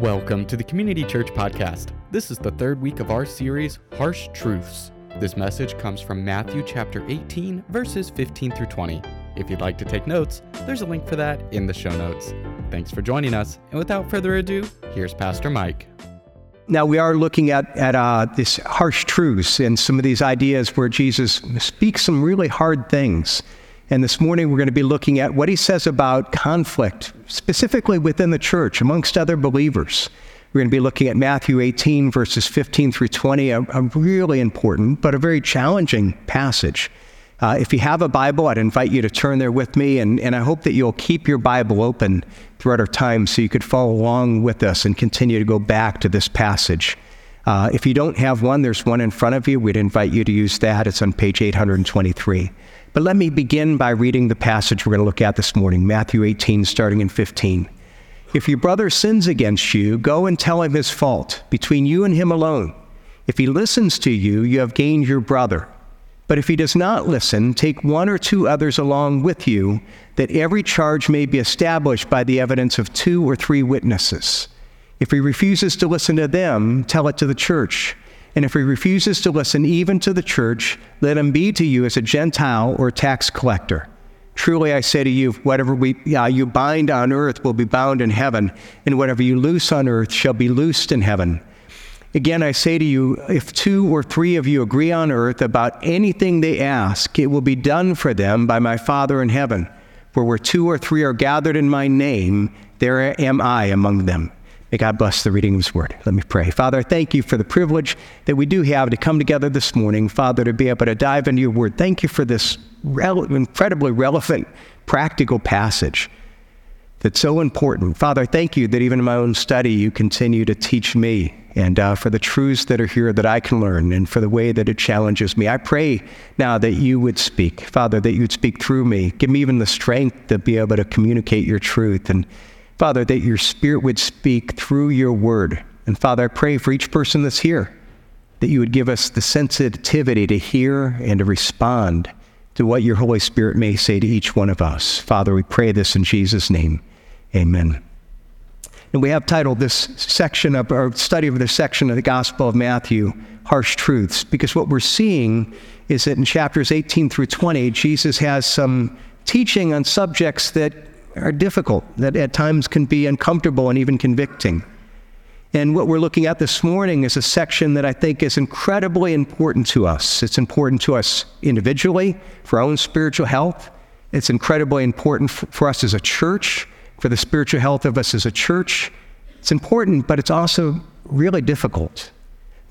Welcome to the Community Church Podcast. This is the third week of our series, Harsh Truths. This message comes from Matthew chapter 18, verses 15 through 20. If you'd like to take notes, there's a link for that in the show notes. Thanks for joining us, and without further ado, here's Pastor Mike. Now, we are looking at, at uh, this harsh truths and some of these ideas where Jesus speaks some really hard things. And this morning, we're going to be looking at what he says about conflict, specifically within the church, amongst other believers. We're going to be looking at Matthew 18, verses 15 through 20, a, a really important but a very challenging passage. Uh, if you have a Bible, I'd invite you to turn there with me, and, and I hope that you'll keep your Bible open throughout our time so you could follow along with us and continue to go back to this passage. Uh, if you don't have one, there's one in front of you. We'd invite you to use that. It's on page 823. But let me begin by reading the passage we're going to look at this morning, Matthew 18, starting in 15. If your brother sins against you, go and tell him his fault, between you and him alone. If he listens to you, you have gained your brother. But if he does not listen, take one or two others along with you, that every charge may be established by the evidence of two or three witnesses. If he refuses to listen to them, tell it to the church. And if he refuses to listen even to the church, let him be to you as a Gentile or tax collector. Truly I say to you, whatever we, uh, you bind on earth will be bound in heaven, and whatever you loose on earth shall be loosed in heaven. Again, I say to you, if two or three of you agree on earth about anything they ask, it will be done for them by my Father in heaven. For where two or three are gathered in my name, there am I among them. May God bless the reading of His Word. Let me pray. Father, thank you for the privilege that we do have to come together this morning, Father, to be able to dive into your Word. Thank you for this incredibly relevant, practical passage that's so important. Father, thank you that even in my own study, you continue to teach me and uh, for the truths that are here that I can learn and for the way that it challenges me. I pray now that you would speak, Father, that you would speak through me. Give me even the strength to be able to communicate your truth. And Father, that your spirit would speak through your word. And Father, I pray for each person that's here that you would give us the sensitivity to hear and to respond to what your Holy Spirit may say to each one of us. Father, we pray this in Jesus' name. Amen. And we have titled this section of our study of this section of the Gospel of Matthew, Harsh Truths, because what we're seeing is that in chapters 18 through 20, Jesus has some teaching on subjects that are difficult, that at times can be uncomfortable and even convicting. And what we're looking at this morning is a section that I think is incredibly important to us. It's important to us individually, for our own spiritual health. It's incredibly important for us as a church for the spiritual health of us as a church. It's important, but it's also really difficult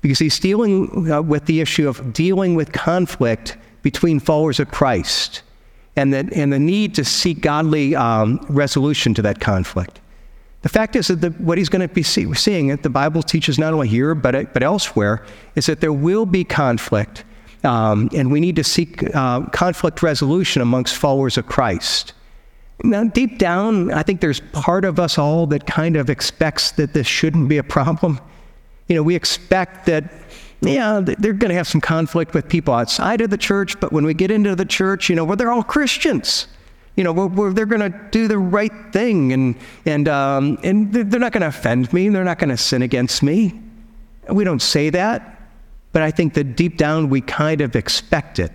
because he's dealing uh, with the issue of dealing with conflict between followers of Christ and the, and the need to seek godly um, resolution to that conflict. The fact is that the, what he's going to be see, seeing, that the Bible teaches not only here but, but elsewhere, is that there will be conflict, um, and we need to seek uh, conflict resolution amongst followers of Christ. Now, deep down, I think there's part of us all that kind of expects that this shouldn't be a problem. You know, we expect that, yeah, they're going to have some conflict with people outside of the church, but when we get into the church, you know, well, they're all Christians. You know, we're, they're going to do the right thing, and, and, um, and they're not going to offend me, they're not going to sin against me. We don't say that, but I think that deep down we kind of expect it.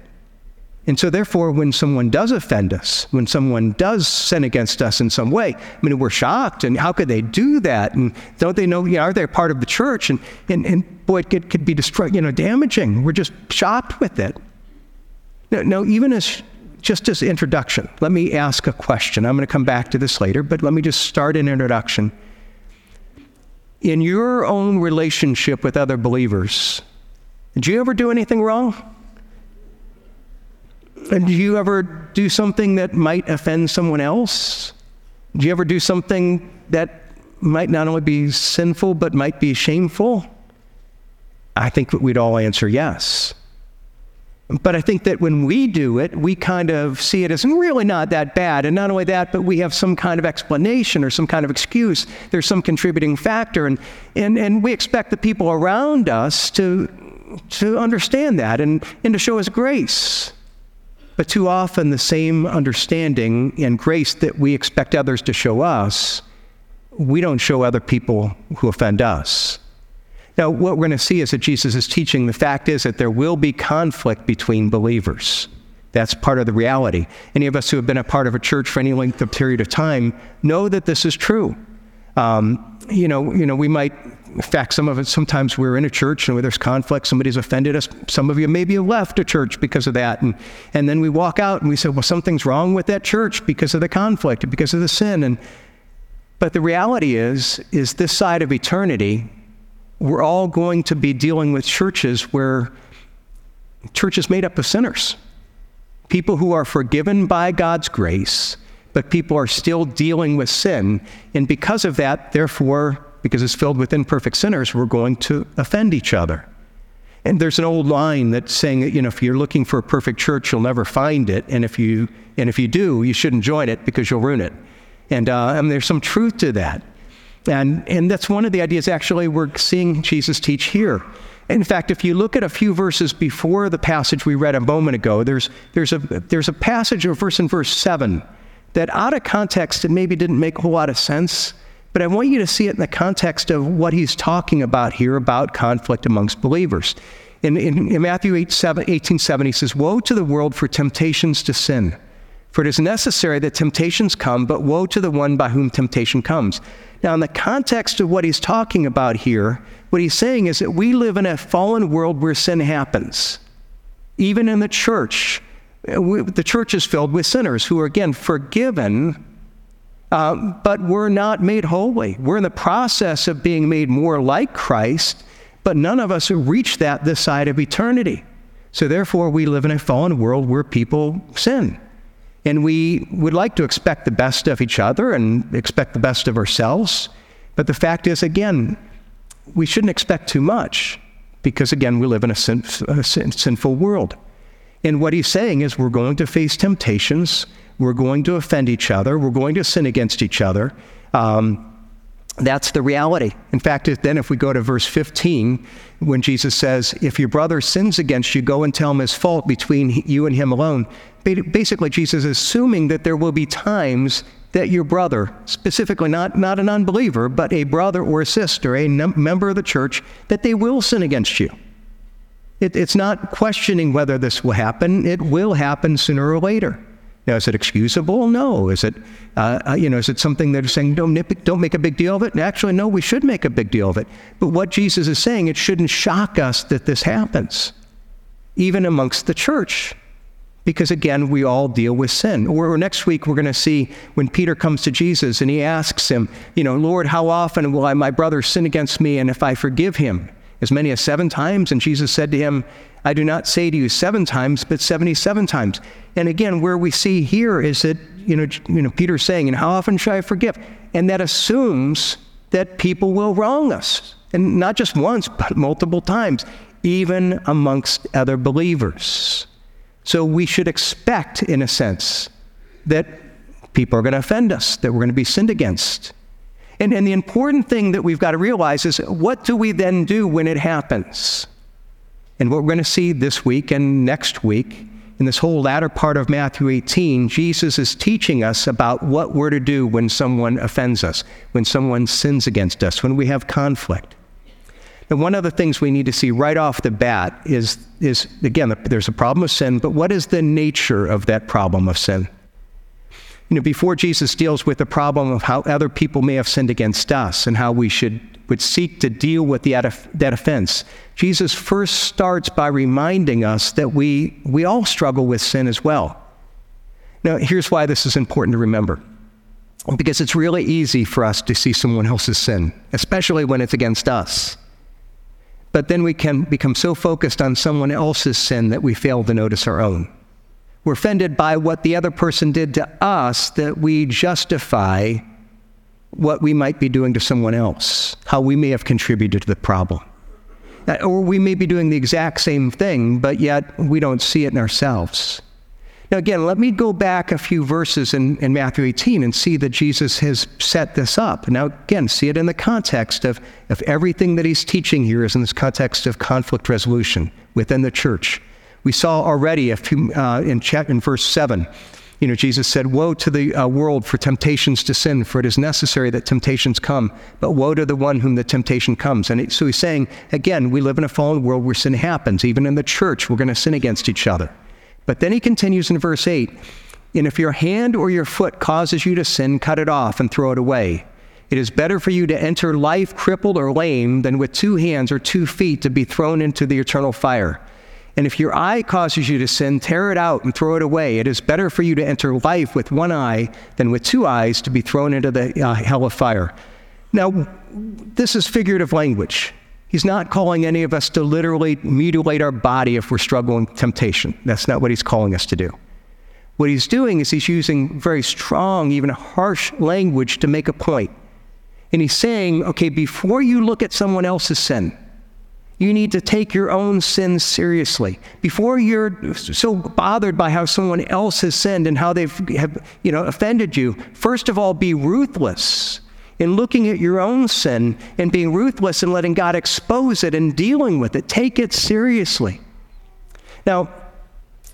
And so, therefore, when someone does offend us, when someone does sin against us in some way, I mean, we're shocked. And how could they do that? And don't they know, you know are they part of the church? And, and, and boy, it could, be destroy, you know, damaging. We're just shocked with it. No, no, even as just as introduction, let me ask a question. I'm going to come back to this later, but let me just start an introduction. In your own relationship with other believers, did you ever do anything wrong? And do you ever do something that might offend someone else? Do you ever do something that might not only be sinful, but might be shameful? I think we'd all answer yes. But I think that when we do it, we kind of see it as really not that bad. And not only that, but we have some kind of explanation or some kind of excuse. There's some contributing factor. And, and, and we expect the people around us to, to understand that and, and to show us grace. But too often, the same understanding and grace that we expect others to show us, we don't show other people who offend us. Now, what we're going to see is that Jesus is teaching the fact is that there will be conflict between believers. That's part of the reality. Any of us who have been a part of a church for any length of period of time know that this is true. Um, you know, you know, we might, in fact, some of us, sometimes we're in a church and where there's conflict, somebody's offended us. Some of you maybe have left a church because of that. And, and then we walk out and we say, well, something's wrong with that church because of the conflict, because of the sin. And, but the reality is, is this side of eternity, we're all going to be dealing with churches where churches made up of sinners people who are forgiven by God's grace, but people are still dealing with sin. And because of that, therefore, because it's filled with imperfect sinners, we're going to offend each other. And there's an old line that's saying that, you know, if you're looking for a perfect church, you'll never find it. And if you, and if you do, you shouldn't join it because you'll ruin it. And, uh, and there's some truth to that. And, and that's one of the ideas actually we're seeing Jesus teach here. In fact, if you look at a few verses before the passage we read a moment ago, there's, there's, a, there's a passage, a verse in verse 7, that out of context, it maybe didn't make a whole lot of sense, but I want you to see it in the context of what he's talking about here about conflict amongst believers. In, in, in Matthew 8, 7, 18, 7, he says, Woe to the world for temptations to sin. For it is necessary that temptations come, but woe to the one by whom temptation comes. Now, in the context of what he's talking about here, what he's saying is that we live in a fallen world where sin happens. Even in the church, we, the church is filled with sinners who are, again, forgiven, um, but we're not made holy. We're in the process of being made more like Christ, but none of us reached that this side of eternity. So, therefore, we live in a fallen world where people sin. And we would like to expect the best of each other and expect the best of ourselves. But the fact is, again, we shouldn't expect too much because, again, we live in a, sin, a sin, sinful world. And what he's saying is we're going to face temptations, we're going to offend each other, we're going to sin against each other. Um, that's the reality. In fact, then if we go to verse 15, when Jesus says, If your brother sins against you, go and tell him his fault between you and him alone. Basically, Jesus is assuming that there will be times that your brother, specifically not, not an unbeliever, but a brother or a sister, a num- member of the church, that they will sin against you. It, it's not questioning whether this will happen, it will happen sooner or later. Now, is it excusable? No. Is it, uh, uh you know, is it something that is saying don't, nip, don't make a big deal of it? Actually, no, we should make a big deal of it. But what Jesus is saying, it shouldn't shock us that this happens, even amongst the church, because again, we all deal with sin. Or, next week, we're going to see when Peter comes to Jesus and he asks him, you know, Lord, how often will I, my brother sin against me, and if I forgive him? As many as seven times. And Jesus said to him, I do not say to you seven times, but 77 times. And again, where we see here is that, you know, you know Peter's saying, and how often shall I forgive? And that assumes that people will wrong us. And not just once, but multiple times, even amongst other believers. So we should expect, in a sense, that people are going to offend us, that we're going to be sinned against. And, and the important thing that we've got to realize is what do we then do when it happens? And what we're going to see this week and next week, in this whole latter part of Matthew 18, Jesus is teaching us about what we're to do when someone offends us, when someone sins against us, when we have conflict. And one of the things we need to see right off the bat is, is again, there's a problem of sin, but what is the nature of that problem of sin? You know, before Jesus deals with the problem of how other people may have sinned against us and how we should would seek to deal with the, that offense, Jesus first starts by reminding us that we, we all struggle with sin as well. Now, here's why this is important to remember. Because it's really easy for us to see someone else's sin, especially when it's against us. But then we can become so focused on someone else's sin that we fail to notice our own. We're offended by what the other person did to us that we justify what we might be doing to someone else, how we may have contributed to the problem. Or we may be doing the exact same thing, but yet we don't see it in ourselves. Now, again, let me go back a few verses in, in Matthew 18 and see that Jesus has set this up. Now, again, see it in the context of, of everything that he's teaching here is in this context of conflict resolution within the church. We saw already few, uh, in, in verse 7 You know, Jesus said, Woe to the uh, world for temptations to sin, for it is necessary that temptations come, but woe to the one whom the temptation comes. And it, so he's saying, again, we live in a fallen world where sin happens. Even in the church, we're going to sin against each other. But then he continues in verse 8 And if your hand or your foot causes you to sin, cut it off and throw it away. It is better for you to enter life crippled or lame than with two hands or two feet to be thrown into the eternal fire. And if your eye causes you to sin, tear it out and throw it away. It is better for you to enter life with one eye than with two eyes to be thrown into the uh, hell of fire. Now, this is figurative language. He's not calling any of us to literally mutilate our body if we're struggling with temptation. That's not what he's calling us to do. What he's doing is he's using very strong, even harsh language to make a point. And he's saying, okay, before you look at someone else's sin, you need to take your own sins seriously. Before you're so bothered by how someone else has sinned and how they've have, you know, offended you, first of all, be ruthless in looking at your own sin and being ruthless in letting God expose it and dealing with it. Take it seriously. Now,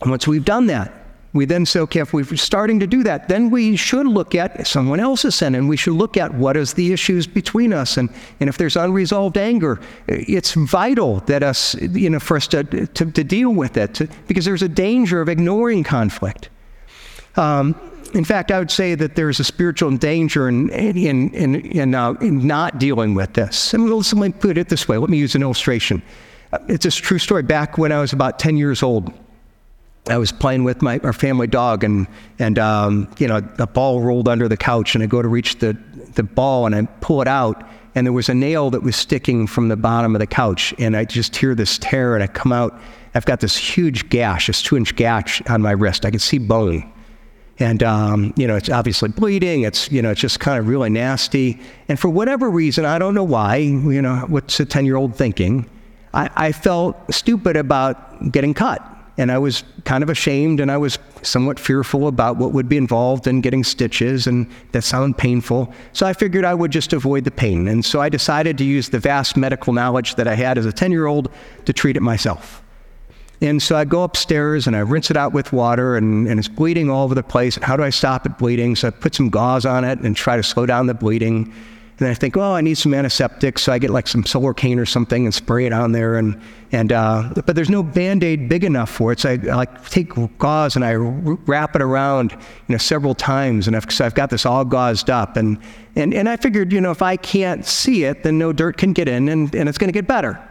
once we've done that, we then say, okay, if we're starting to do that, then we should look at someone else's sin and we should look at what is the issues between us. And, and if there's unresolved anger, it's vital that us, you know, for us to, to, to deal with it to, because there's a danger of ignoring conflict. Um, in fact, I would say that there's a spiritual danger in, in, in, in, uh, in not dealing with this. And let me put it this way. Let me use an illustration. It's a true story. Back when I was about 10 years old, I was playing with my our family dog, and and um, you know the ball rolled under the couch, and I go to reach the the ball, and I pull it out, and there was a nail that was sticking from the bottom of the couch, and I just hear this tear, and I come out. I've got this huge gash, this two-inch gash on my wrist. I can see bone, and um, you know it's obviously bleeding. It's you know it's just kind of really nasty. And for whatever reason, I don't know why. You know what's a ten-year-old thinking? I, I felt stupid about getting cut and I was kind of ashamed and I was somewhat fearful about what would be involved in getting stitches, and that sounded painful. So I figured I would just avoid the pain. And so I decided to use the vast medical knowledge that I had as a 10 year old to treat it myself. And so I go upstairs and I rinse it out with water, and, and it's bleeding all over the place. And How do I stop it bleeding? So I put some gauze on it and try to slow down the bleeding. And I think, oh, I need some antiseptic, so I get like some Solarcaine or something and spray it on there. And, and uh, but there's no Band-Aid big enough for it, so I, I like take gauze and I wrap it around, you know, several times. And I've, so I've got this all gauzed up. And, and, and I figured, you know, if I can't see it, then no dirt can get in, and, and it's going to get better.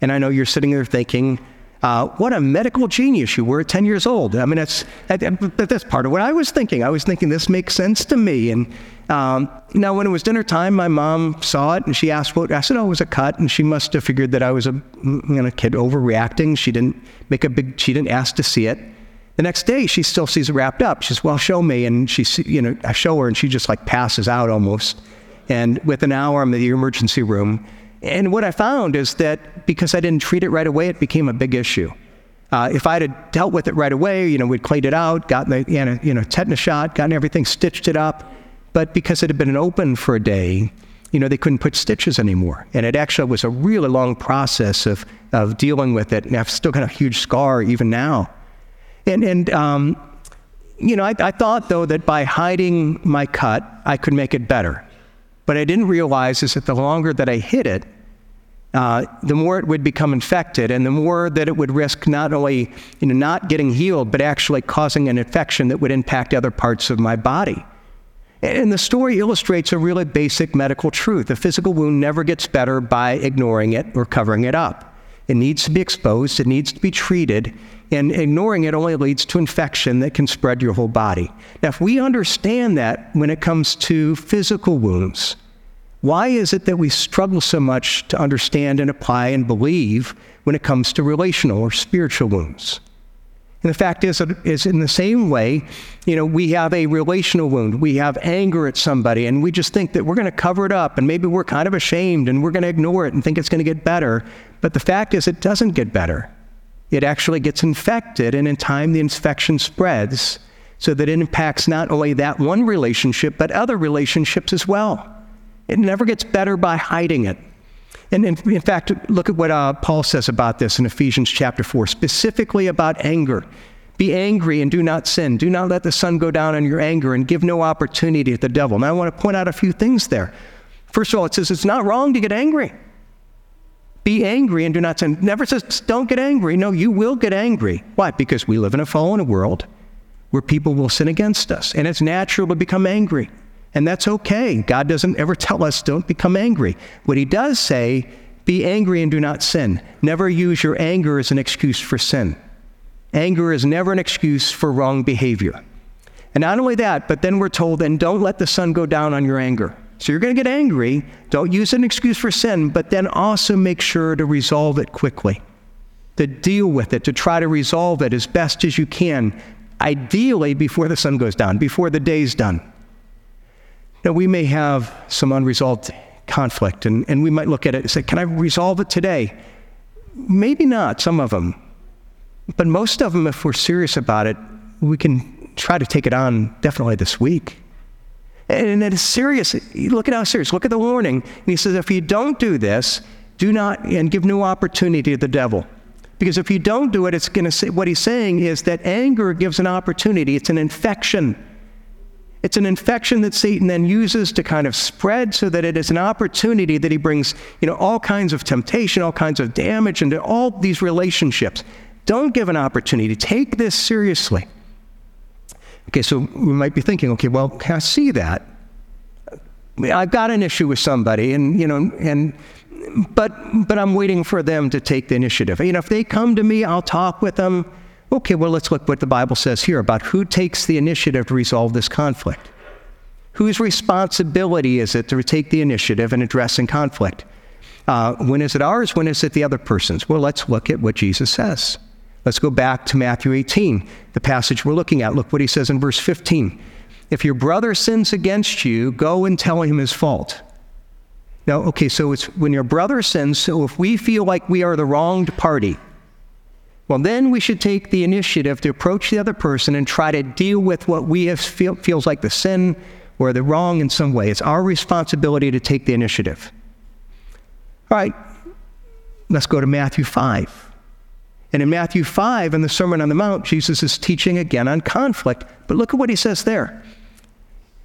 And I know you're sitting there thinking, uh, what a medical genius you were at 10 years old. I mean, that's, that's part of what I was thinking. I was thinking this makes sense to me. And um, now, when it was dinner time, my mom saw it and she asked what I said. Oh, it was a cut, and she must have figured that I was a you know, kid overreacting. She didn't make a big. She didn't ask to see it. The next day, she still sees it wrapped up. She says, "Well, show me," and she, you know, I show her, and she just like passes out almost. And within an hour, I'm in the emergency room and what I found is that because I didn't treat it right away, it became a big issue. Uh, if I had dealt with it right away, you know, we'd cleaned it out, gotten the you know, you know, tetanus shot, gotten everything, stitched it up. But because it had been open for a day, you know, they couldn't put stitches anymore. And it actually was a really long process of, of dealing with it. And I've still got a huge scar even now. And, and um, you know, I, I thought, though, that by hiding my cut, I could make it better. What I didn't realize is that the longer that I hid it, uh, the more it would become infected, and the more that it would risk not only you know, not getting healed, but actually causing an infection that would impact other parts of my body. And the story illustrates a really basic medical truth. A physical wound never gets better by ignoring it or covering it up. It needs to be exposed, it needs to be treated, and ignoring it only leads to infection that can spread your whole body. Now, if we understand that when it comes to physical wounds, why is it that we struggle so much to understand and apply and believe when it comes to relational or spiritual wounds? And the fact is, is in the same way, you know, we have a relational wound. We have anger at somebody, and we just think that we're going to cover it up, and maybe we're kind of ashamed, and we're going to ignore it and think it's going to get better. But the fact is, it doesn't get better it actually gets infected, and in time, the infection spreads so that it impacts not only that one relationship, but other relationships as well. It never gets better by hiding it. And in, in fact, look at what uh, Paul says about this in Ephesians chapter 4, specifically about anger. Be angry and do not sin. Do not let the sun go down on your anger and give no opportunity to the devil. Now, I want to point out a few things there. First of all, it says it's not wrong to get angry. Be angry and do not sin. Never says don't get angry. No, you will get angry. Why? Because we live in a fallen world where people will sin against us, and it's natural to become angry. And that's okay. God doesn't ever tell us don't become angry. What He does say, be angry and do not sin. Never use your anger as an excuse for sin. Anger is never an excuse for wrong behavior. And not only that, but then we're told, and don't let the sun go down on your anger. So you're going to get angry. Don't use an excuse for sin, but then also make sure to resolve it quickly, to deal with it, to try to resolve it as best as you can, ideally before the sun goes down, before the day's done. Now, we may have some unresolved conflict, and, and we might look at it and say, Can I resolve it today? Maybe not, some of them. But most of them, if we're serious about it, we can try to take it on definitely this week. And it is serious. Look at how serious. Look at the warning. And he says, if you don't do this, do not, and give no opportunity to the devil. Because if you don't do it, it's going to say, what he's saying is that anger gives an opportunity. It's an infection. It's an infection that Satan then uses to kind of spread so that it is an opportunity that he brings, you know, all kinds of temptation, all kinds of damage into all these relationships. Don't give an opportunity. Take this seriously. Okay, so we might be thinking, okay, well, can I see that? I've got an issue with somebody, and you know, and but but I'm waiting for them to take the initiative. You know, if they come to me, I'll talk with them. Okay, well, let's look what the Bible says here about who takes the initiative to resolve this conflict. Whose responsibility is it to take the initiative in addressing conflict? Uh, when is it ours? When is it the other person's? Well, let's look at what Jesus says. Let's go back to Matthew 18, the passage we're looking at. Look what he says in verse 15. If your brother sins against you, go and tell him his fault. Now, okay, so it's when your brother sins, so if we feel like we are the wronged party, well, then we should take the initiative to approach the other person and try to deal with what we have feel, feels like the sin or the wrong in some way. It's our responsibility to take the initiative. All right, let's go to Matthew 5. And in Matthew 5, in the Sermon on the Mount, Jesus is teaching again on conflict. But look at what he says there.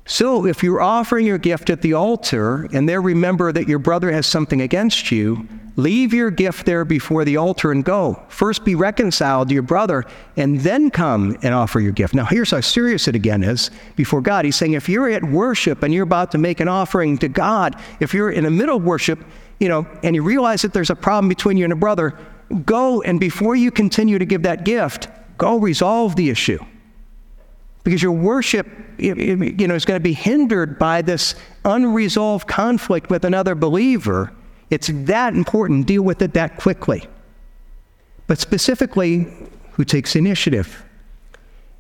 So, if you're offering your gift at the altar and there remember that your brother has something against you, leave your gift there before the altar and go. First be reconciled to your brother and then come and offer your gift. Now, here's how serious it again is before God. He's saying if you're at worship and you're about to make an offering to God, if you're in the middle of worship, you know, and you realize that there's a problem between you and a brother, go and before you continue to give that gift, go resolve the issue. Because your worship, you know, is going to be hindered by this unresolved conflict with another believer. It's that important. Deal with it that quickly. But specifically, who takes initiative?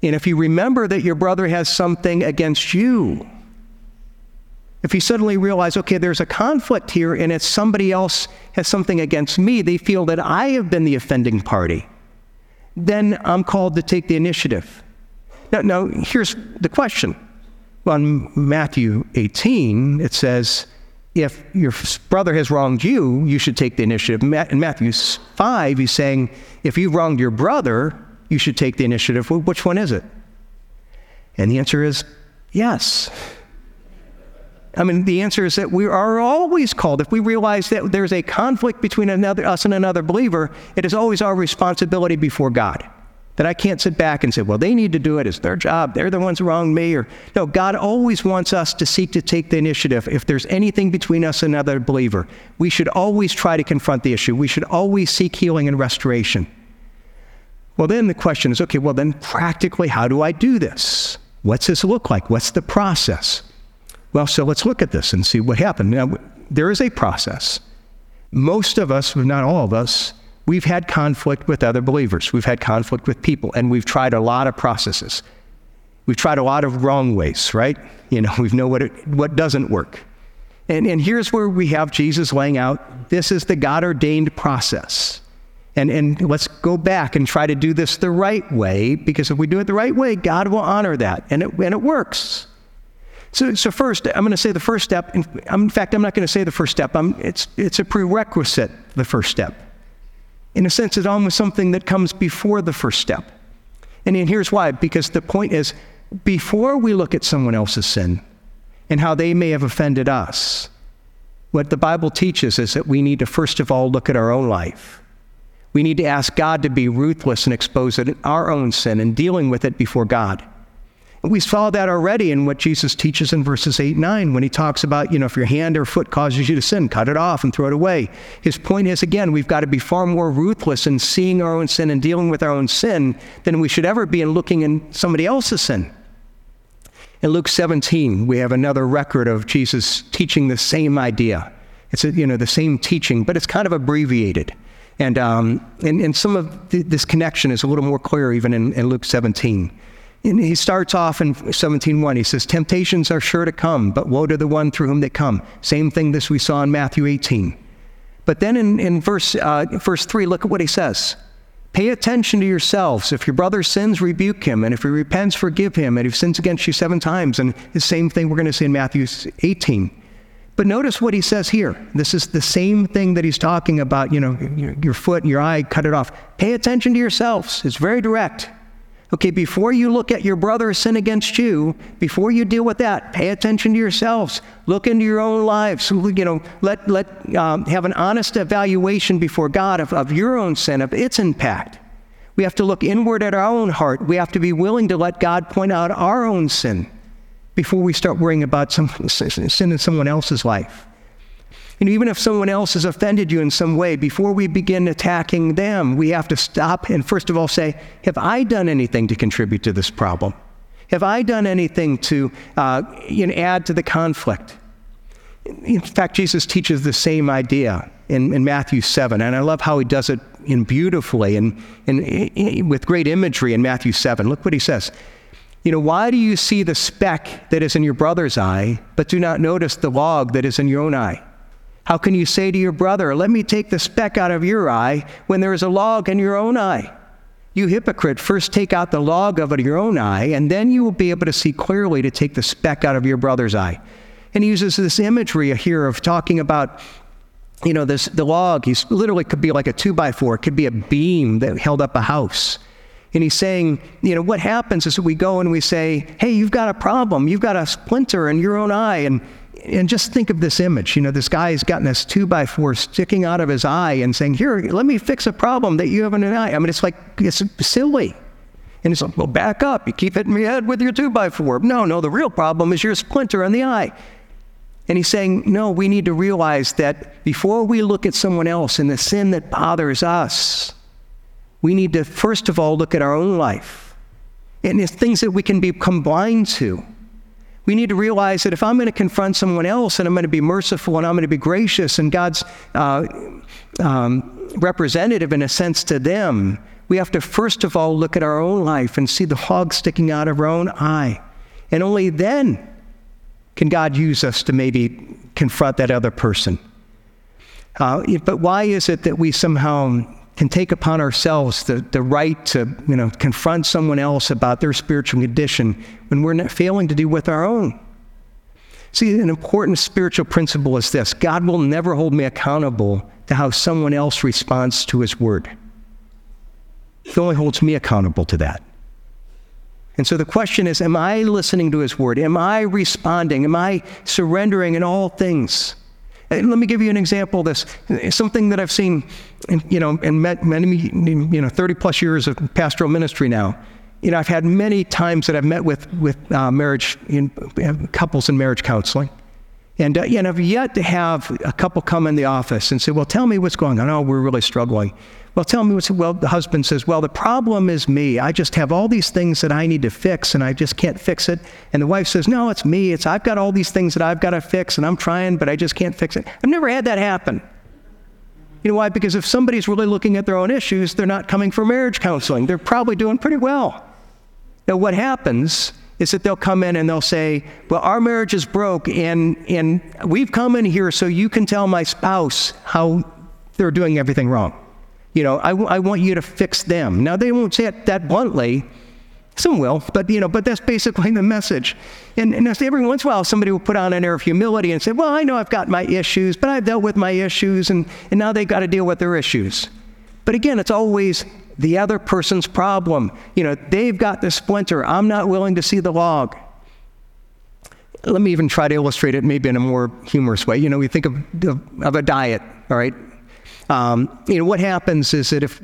And if you remember that your brother has something against you, if you suddenly realize, okay, there's a conflict here and it's somebody else has something against me, they feel that I have been the offending party, then I'm called to take the initiative. Now, now here's the question. On Matthew 18, it says, if your brother has wronged you, you should take the initiative. In Matthew 5, he's saying, if you've wronged your brother, you should take the initiative. Which one is it? And the answer is yes. I mean, the answer is that we are always called. If we realize that there's a conflict between another, us and another believer, it is always our responsibility before God. That I can't sit back and say, well, they need to do it. It's their job. They're the ones who wronged me. Or no, God always wants us to seek to take the initiative. If there's anything between us and another believer, we should always try to confront the issue. We should always seek healing and restoration. Well, then the question is, okay, well, then practically, how do I do this? What's this look like? What's the process? Well, so let's look at this and see what happened. Now, there is a process. Most of us, if not all of us, we've had conflict with other believers. We've had conflict with people, and we've tried a lot of processes. We've tried a lot of wrong ways, right? You know, we know what, it, what doesn't work. And, and here's where we have Jesus laying out this is the God ordained process. And, and let's go back and try to do this the right way, because if we do it the right way, God will honor that. And it, and it works. So, so first, I'm going to say the first step. In, in fact, I'm not going to say the first step. I'm, it's, it's a prerequisite, the first step. In a sense, it's almost something that comes before the first step. And here's why because the point is, before we look at someone else's sin and how they may have offended us, what the Bible teaches is that we need to first of all look at our own life. We need to ask God to be ruthless and expose it, our own sin and dealing with it before God. We saw that already in what Jesus teaches in verses 8 and 9 when he talks about, you know, if your hand or foot causes you to sin, cut it off and throw it away. His point is, again, we've got to be far more ruthless in seeing our own sin and dealing with our own sin than we should ever be in looking in somebody else's sin. In Luke 17, we have another record of Jesus teaching the same idea. It's, a, you know, the same teaching, but it's kind of abbreviated. And, um, and, and some of th- this connection is a little more clear even in, in Luke 17. And he starts off in 17.1. He says, Temptations are sure to come, but woe to the one through whom they come. Same thing this we saw in Matthew 18. But then in, in verse, uh, verse 3, look at what he says. Pay attention to yourselves. If your brother sins, rebuke him. And if he repents, forgive him. And if he sins against you seven times, and the same thing we're going to see in Matthew 18. But notice what he says here. This is the same thing that he's talking about, you know, your foot, and your eye, cut it off. Pay attention to yourselves. It's very direct. Okay, before you look at your brother's sin against you, before you deal with that, pay attention to yourselves. Look into your own lives. You know, let, let um, have an honest evaluation before God of, of your own sin, of its impact. We have to look inward at our own heart. We have to be willing to let God point out our own sin before we start worrying about some sin in someone else's life. And even if someone else has offended you in some way, before we begin attacking them, we have to stop and first of all say, Have I done anything to contribute to this problem? Have I done anything to uh, you know, add to the conflict? In fact, Jesus teaches the same idea in, in, Matthew 7, and I love how he does it in beautifully and, and with great imagery in Matthew 7. Look what he says. You know, why do you see the speck that is in your brother's eye, but do not notice the log that is in your own eye? How can you say to your brother, Let me take the speck out of your eye when there is a log in your own eye? You hypocrite, first take out the log of your own eye, and then you will be able to see clearly to take the speck out of your brother's eye. And he uses this imagery here of talking about, you know, this the log. He's literally could be like a two by four. It could be a beam that held up a house. And he's saying, you know, what happens is we go and we say, hey, you've got a problem. You've got a splinter in your own eye. And and just think of this image. You know, this guy's gotten this two by four sticking out of his eye and saying, Here, let me fix a problem that you have in an eye. I mean, it's like, it's silly. And he's like, Well, back up. You keep hitting me head with your two by four. No, no, the real problem is your splinter in the eye. And he's saying, No, we need to realize that before we look at someone else and the sin that bothers us, we need to first of all look at our own life. And it's things that we can become blind to we need to realize that if I'm going to confront someone else and I'm going to be merciful and I'm going to be gracious and God's uh, um, representative in a sense to them, we have to first of all look at our own life and see the hog sticking out of our own eye. And only then can God use us to maybe confront that other person. Uh, but why is it that we somehow can take upon ourselves the, the right to you know, confront someone else about their spiritual condition when we're not failing to do with our own. See, an important spiritual principle is this God will never hold me accountable to how someone else responds to his word. He only holds me accountable to that. And so the question is Am I listening to his word? Am I responding? Am I surrendering in all things? And let me give you an example of this. Something that I've seen, you know, and met many, you know, 30 plus years of pastoral ministry now. You know, I've had many times that I've met with, with uh, marriage, in, couples in marriage counseling. And, uh, know, I've yet to have a couple come in the office and say, well, tell me what's going on. Oh, we're really struggling. Well, tell me what's, well, the husband says, well, the problem is me. I just have all these things that I need to fix and I just can't fix it. And the wife says, no, it's me. It's, I've got all these things that I've got to fix and I'm trying, but I just can't fix it. I've never had that happen. You know why? Because if somebody's really looking at their own issues, they're not coming for marriage counseling. They're probably doing pretty well. Now, what happens is that they'll come in and they'll say, Well, our marriage is broke, and, and we've come in here so you can tell my spouse how they're doing everything wrong. You know, I, I want you to fix them. Now, they won't say it that bluntly. Some will, but you know, but that's basically the message. And, and every once in a while, somebody will put on an air of humility and say, "Well, I know I've got my issues, but I've dealt with my issues, and, and now they've got to deal with their issues." But again, it's always the other person's problem. You know, they've got the splinter. I'm not willing to see the log. Let me even try to illustrate it maybe in a more humorous way. You know, we think of, of, a diet, all right? Um, you know, what happens is that if,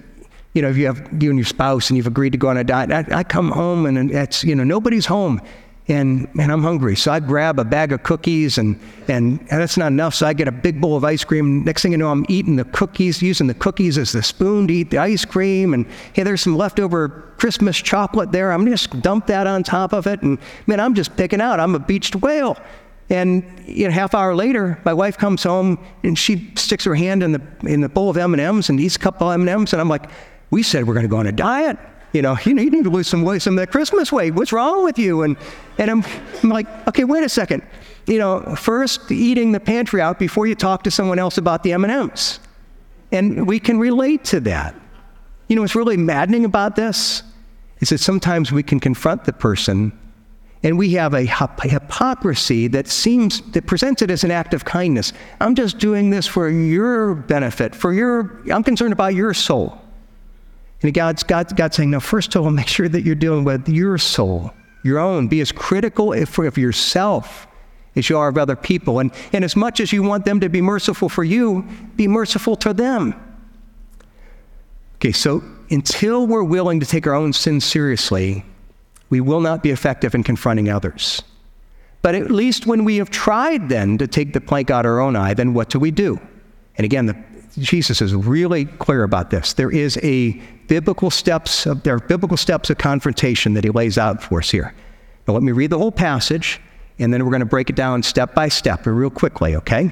you know, if you have you and your spouse and you've agreed to go on a diet, I, I come home and it's, you know, nobody's home and man, I'm hungry. So I grab a bag of cookies, and, and, and that's not enough. So I get a big bowl of ice cream. Next thing you know, I'm eating the cookies, using the cookies as the spoon to eat the ice cream. And hey, there's some leftover Christmas chocolate there. I'm just dump that on top of it, and man, I'm just picking out. I'm a beached whale. And you know, half hour later, my wife comes home and she sticks her hand in the in the bowl of M and M's and eats a couple of M and M's, and I'm like, "We said we're going to go on a diet." You know, you need to lose some weight, some of that Christmas weight. What's wrong with you? And, and I'm, I'm like, okay, wait a second. You know, first eating the pantry out before you talk to someone else about the M&Ms. And we can relate to that. You know, what's really maddening about this is that sometimes we can confront the person and we have a hypocrisy that seems that presents it as an act of kindness. I'm just doing this for your benefit, for your I'm concerned about your soul. And God's, God's, saying, now, first of all, make sure that you're dealing with your soul, your own. Be as critical of yourself as you are of other people. And, and as much as you want them to be merciful for you, be merciful to them. Okay, so until we're willing to take our own sins seriously, we will not be effective in confronting others. But at least when we have tried then to take the plank out of our own eye, then what do we do? And again, the, Jesus is really clear about this. There is a biblical steps of, there are biblical steps of confrontation that he lays out for us here. Now let me read the whole passage, and then we're going to break it down step by step real quickly, okay?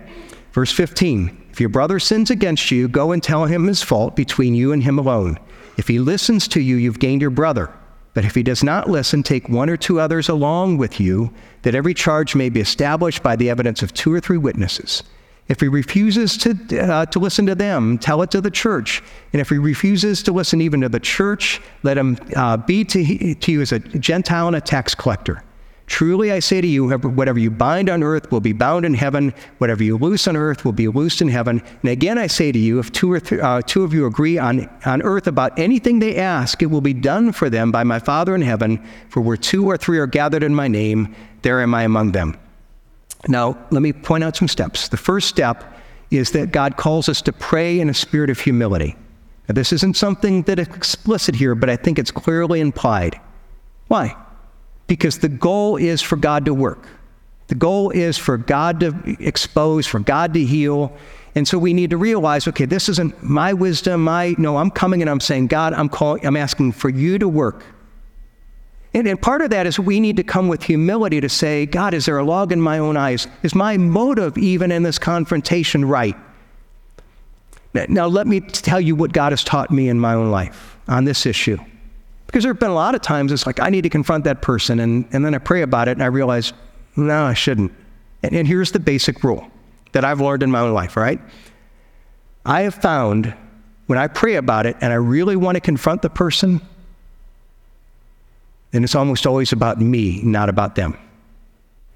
Verse 15. If your brother sins against you, go and tell him his fault between you and him alone. If he listens to you, you've gained your brother. But if he does not listen, take one or two others along with you, that every charge may be established by the evidence of two or three witnesses. If he refuses to, uh, to listen to them, tell it to the church. And if he refuses to listen even to the church, let him uh, be to, to you as a Gentile and a tax collector. Truly I say to you, whatever you bind on earth will be bound in heaven, whatever you loose on earth will be loosed in heaven. And again I say to you, if two, or th- uh, two of you agree on, on earth about anything they ask, it will be done for them by my Father in heaven. For where two or three are gathered in my name, there am I among them. Now, let me point out some steps. The first step is that God calls us to pray in a spirit of humility. Now, this isn't something that is explicit here, but I think it's clearly implied. Why? Because the goal is for God to work. The goal is for God to expose, for God to heal. And so we need to realize, okay, this isn't my wisdom, my no, I'm coming and I'm saying, God, I'm calling, I'm asking for you to work. And, and part of that is we need to come with humility to say, God, is there a log in my own eyes? Is my motive even in this confrontation right? Now, let me tell you what God has taught me in my own life on this issue. Because there have been a lot of times it's like, I need to confront that person, and, and then I pray about it and I realize, no, I shouldn't. And, and here's the basic rule that I've learned in my own life, right? I have found when I pray about it and I really want to confront the person, then it's almost always about me, not about them.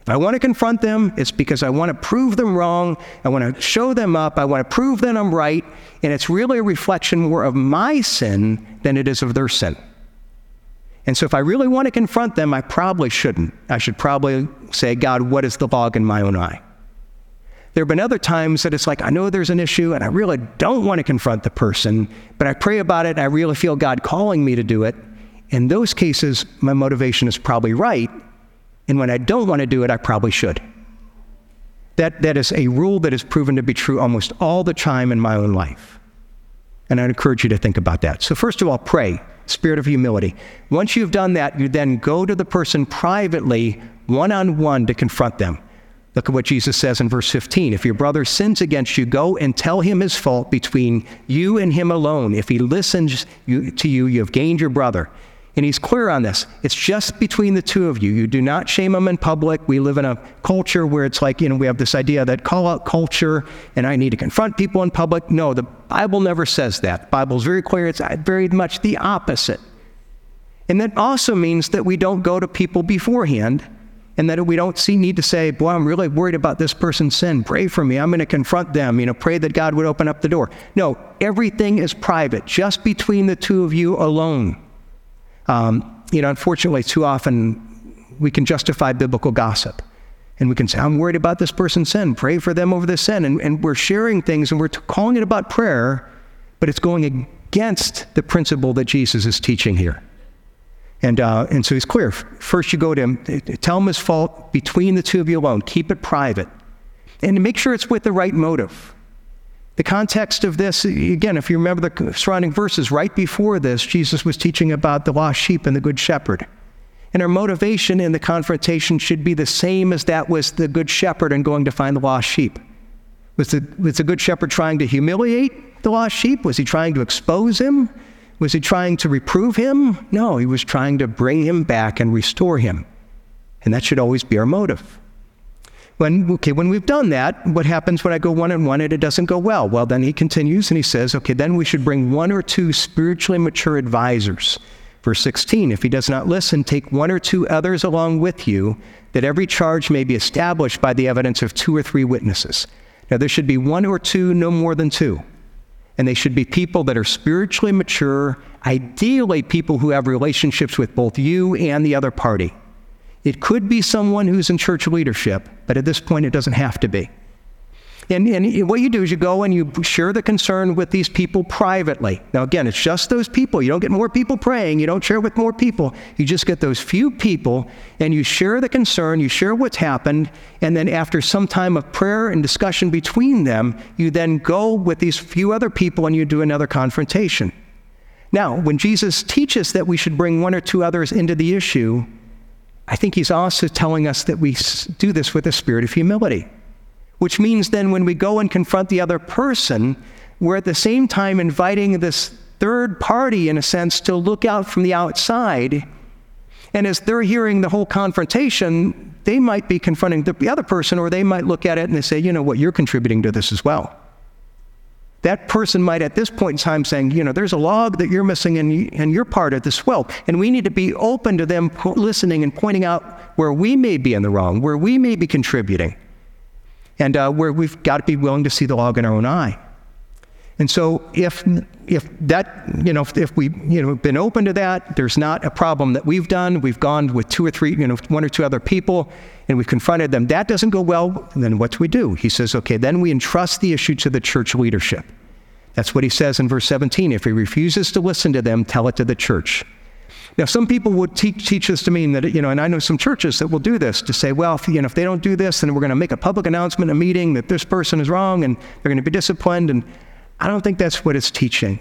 If I want to confront them, it's because I want to prove them wrong. I want to show them up. I want to prove that I'm right. And it's really a reflection more of my sin than it is of their sin. And so if I really want to confront them, I probably shouldn't. I should probably say, God, what is the log in my own eye? There have been other times that it's like, I know there's an issue and I really don't want to confront the person, but I pray about it and I really feel God calling me to do it. In those cases, my motivation is probably right. And when I don't want to do it, I probably should. That, that is a rule that is proven to be true almost all the time in my own life. And I'd encourage you to think about that. So, first of all, pray, spirit of humility. Once you've done that, you then go to the person privately, one on one, to confront them. Look at what Jesus says in verse 15. If your brother sins against you, go and tell him his fault between you and him alone. If he listens to you, you have gained your brother. And he's clear on this. It's just between the two of you. You do not shame them in public. We live in a culture where it's like, you know, we have this idea that call out culture and I need to confront people in public. No, the Bible never says that. The Bible is very clear. It's uh, very much the opposite. And that also means that we don't go to people beforehand and that we don't see, need to say, Boy, I'm really worried about this person's sin. Pray for me. I'm going to confront them. You know, pray that God would open up the door. No, everything is private, just between the two of you alone. Um, you know, unfortunately, too often we can justify biblical gossip. And we can say, I'm worried about this person's sin. Pray for them over this sin. And, and we're sharing things and we're t- calling it about prayer, but it's going against the principle that Jesus is teaching here. And, uh, and so he's clear. First, you go to him, tell him his fault between the two of you alone, keep it private, and make sure it's with the right motive. The context of this, again, if you remember the surrounding verses, right before this, Jesus was teaching about the lost sheep and the good shepherd. And our motivation in the confrontation should be the same as that was the good shepherd and going to find the lost sheep. Was the, was the good shepherd trying to humiliate the lost sheep? Was he trying to expose him? Was he trying to reprove him? No, he was trying to bring him back and restore him. And that should always be our motive. When, okay, when we've done that, what happens when I go one on one and it doesn't go well? Well, then he continues and he says, okay, then we should bring one or two spiritually mature advisors. Verse 16, if he does not listen, take one or two others along with you, that every charge may be established by the evidence of two or three witnesses. Now, there should be one or two, no more than two and they should be people that are spiritually mature, ideally, people who have relationships with both you and the other party. It could be someone who's in church leadership, but at this point, it doesn't have to be. And, and, what you do is you go and you share the concern with these people privately. Now, again, it's just those people. You don't get more people praying. You don't share with more people. You just get those few people and you share the concern, you share what's happened, and then after some time of prayer and discussion between them, you then go with these few other people and you do another confrontation. Now, when Jesus teaches that we should bring one or two others into the issue, I think he's also telling us that we do this with a spirit of humility. Which means then when we go and confront the other person, we're at the same time inviting this third party, in a sense, to look out from the outside. And as they're hearing the whole confrontation, they might be confronting the other person, or they might look at it and they say, you know what, you're contributing to this as well. That person might at this point in time saying, you know, there's a log that you're missing and, and you're part of this well. And we need to be open to them listening and pointing out where we may be in the wrong, where we may be contributing and uh, where we've got to be willing to see the log in our own eye. And so, if if that you know if, if we you know been open to that, there's not a problem that we've done. We've gone with two or three, you know, one or two other people, and we've confronted them. That doesn't go well. Then what do we do? He says, okay, then we entrust the issue to the church leadership. That's what he says in verse 17. If he refuses to listen to them, tell it to the church. Now, some people would teach, this to mean that, you know, and I know some churches that will do this to say, well, if, you know, if they don't do this, then we're going to make a public announcement, a meeting that this person is wrong and they're going to be disciplined. And I don't think that's what it's teaching.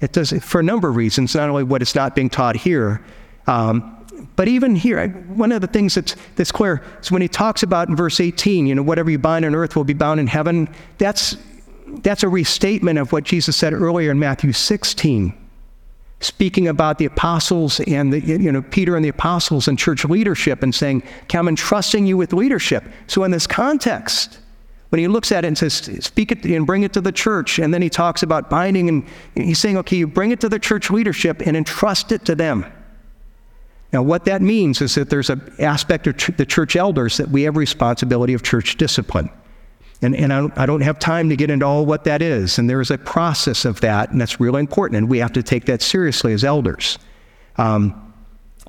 It does, for a number of reasons, not only what it's not being taught here, um, but even here, one of the things that's, that's clear is when he talks about in verse 18, you know, whatever you bind on earth will be bound in heaven, that's, that's a restatement of what Jesus said earlier in Matthew 16 speaking about the apostles and the, you know, Peter and the apostles and church leadership and saying, I'm entrusting you with leadership. So, in this context, when he looks at it and says, speak it and bring it to the church, and then he talks about binding, and he's saying, okay, you bring it to the church leadership and entrust it to them. Now, what that means is that there's an aspect of the church elders that we have responsibility of church discipline. And, and I, don't, I don't have time to get into all what that is. And there is a process of that, and that's really important. And we have to take that seriously as elders. Um,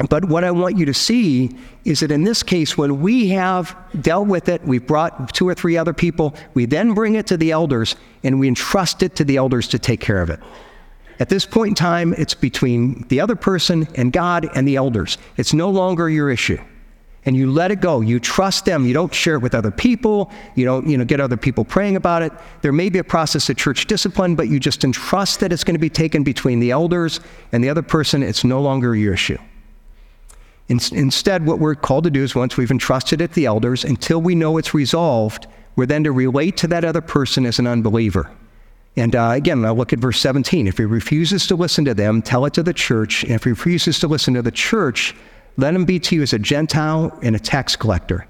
but what I want you to see is that in this case, when we have dealt with it, we've brought two or three other people, we then bring it to the elders and we entrust it to the elders to take care of it. At this point in time, it's between the other person and God and the elders. It's no longer your issue and you let it go. You trust them. You don't share it with other people. You don't, you know, get other people praying about it. There may be a process of church discipline, but you just entrust that it's going to be taken between the elders and the other person. It's no longer your issue. In, instead, what we're called to do is once we've entrusted it to the elders, until we know it's resolved, we're then to relate to that other person as an unbeliever. And uh, again, I'll look at verse 17. If he refuses to listen to them, tell it to the church. And if he refuses to listen to the church, let him be to you as a Gentile and a tax collector.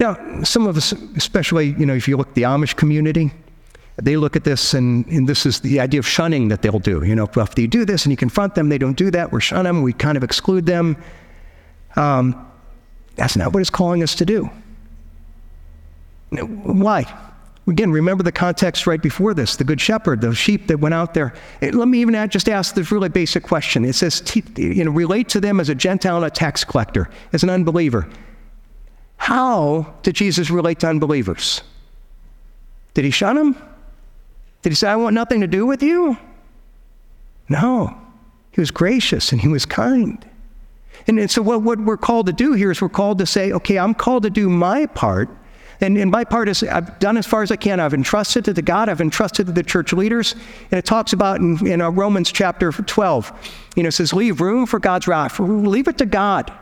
Now, some of us, especially, you know, if you look at the Amish community, they look at this and, and, this is the idea of shunning that they'll do. You know, if you do this and you confront them, they don't do that, we're shun them, we kind of exclude them. Um, That's not what it's calling us to do. Why? Again, remember the context right before this the good shepherd, the sheep that went out there. Let me even just ask this really basic question. It says, you know, relate to them as a Gentile and a tax collector, as an unbeliever. How did Jesus relate to unbelievers? Did he shun them? Did he say, I want nothing to do with you? No. He was gracious and he was kind. And, and so, what, what we're called to do here is we're called to say, okay, I'm called to do my part and, and my part is I've done as far as I can. I've entrusted to God. I've entrusted to the church leaders. And it talks about in, in uh, Romans chapter 12, you know, it says, leave room for God's wrath. Leave it to God.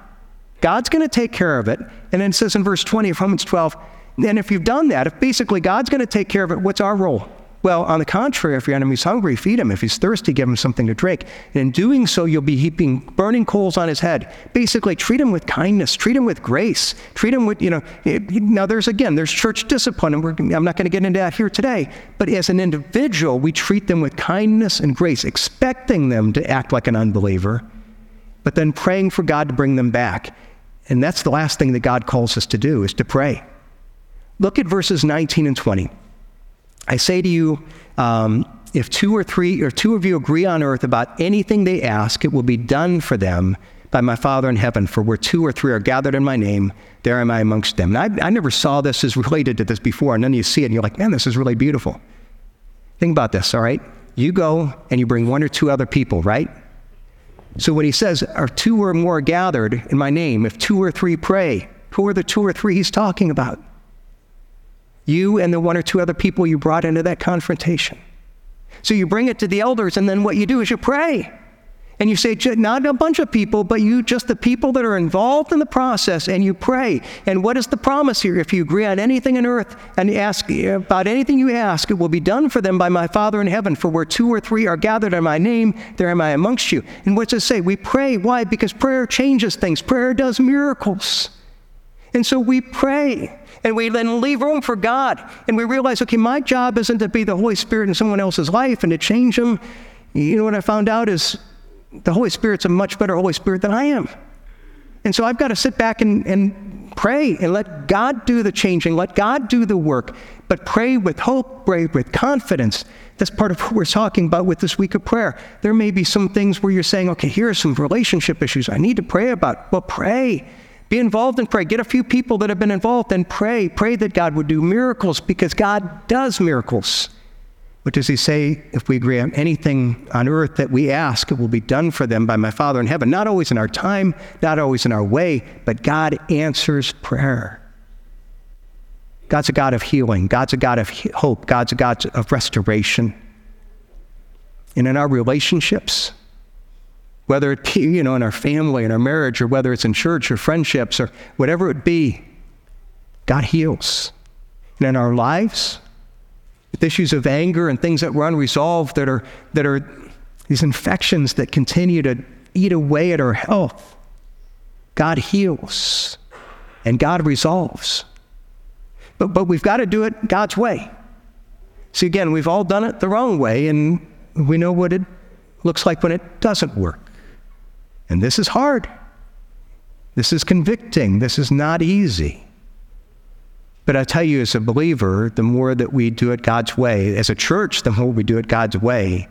God's going to take care of it. And then it says in verse 20 of Romans 12, and if you've done that, if basically God's going to take care of it, what's our role? Well, on the contrary, if your enemy's hungry, feed him. If he's thirsty, give him something to drink. And in doing so, you'll be heaping burning coals on his head. Basically, treat him with kindness, treat him with grace, treat him with, you know, now there's again, there's church discipline, and I'm not going to get into that here today, but as an individual, we treat them with kindness and grace, expecting them to act like an unbeliever, but then praying for God to bring them back. And that's the last thing that God calls us to do, is to pray. Look at verses 19 and 20. I say to you, um, if two or three or two of you agree on earth about anything they ask, it will be done for them by my Father in heaven. For where two or three are gathered in my name, there am I amongst them. And I, I never saw this as related to this before, and then you see it and you're like, man, this is really beautiful. Think about this, all right? You go and you bring one or two other people, right? So when he says, are two or more gathered in my name, if two or three pray, who are the two or three he's talking about? You and the one or two other people you brought into that confrontation. So you bring it to the elders, and then what you do is you pray. And you say, not a bunch of people, but you, just the people that are involved in the process, and you pray. And what is the promise here? If you agree on anything on earth and ask about anything you ask, it will be done for them by my Father in heaven. For where two or three are gathered in my name, there am I amongst you. And what does it say? We pray. Why? Because prayer changes things, prayer does miracles. And so we pray and we then leave room for God. And we realize, okay, my job isn't to be the Holy Spirit in someone else's life and to change them. You know what I found out is the Holy Spirit's a much better Holy Spirit than I am. And so I've got to sit back and, and pray and let God do the changing, let God do the work, but pray with hope, pray with confidence. That's part of what we're talking about with this week of prayer. There may be some things where you're saying, okay, here are some relationship issues I need to pray about. Well, pray. Be involved and pray. Get a few people that have been involved and pray. Pray that God would do miracles because God does miracles. What does he say? If we agree on anything on earth that we ask, it will be done for them by my Father in heaven. Not always in our time, not always in our way, but God answers prayer. God's a God of healing. God's a God of hope. God's a God of restoration. And in our relationships, whether it be, you know, in our family, in our marriage, or whether it's in church or friendships or whatever it be, God heals. And in our lives, with issues of anger and things that were unresolved that are, that are these infections that continue to eat away at our health, God heals and God resolves. But, but we've got to do it God's way. See, again, we've all done it the wrong way, and we know what it looks like when it doesn't work. And this is hard. This is convicting. This is not easy. But I tell you, as a believer, the more that we do it God's way, as a church, the more we do it God's way,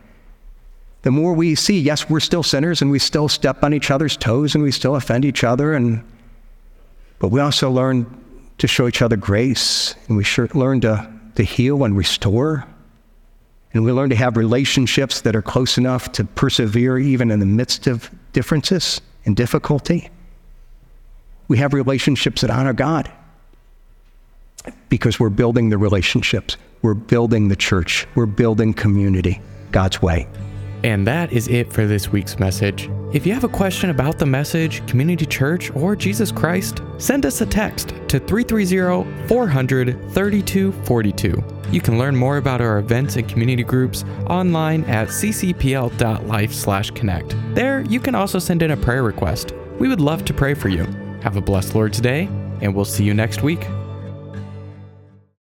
the more we see, yes, we're still sinners and we still step on each other's toes and we still offend each other. And, but we also learn to show each other grace and we learn to, to heal and restore. And we learn to have relationships that are close enough to persevere even in the midst of differences and difficulty. We have relationships that honor God because we're building the relationships, we're building the church, we're building community God's way. And that is it for this week's message. If you have a question about the message, community church, or Jesus Christ, send us a text to 330 400 3242. You can learn more about our events and community groups online at ccpl.life/connect. There, you can also send in a prayer request. We would love to pray for you. Have a blessed Lord's Day, and we'll see you next week.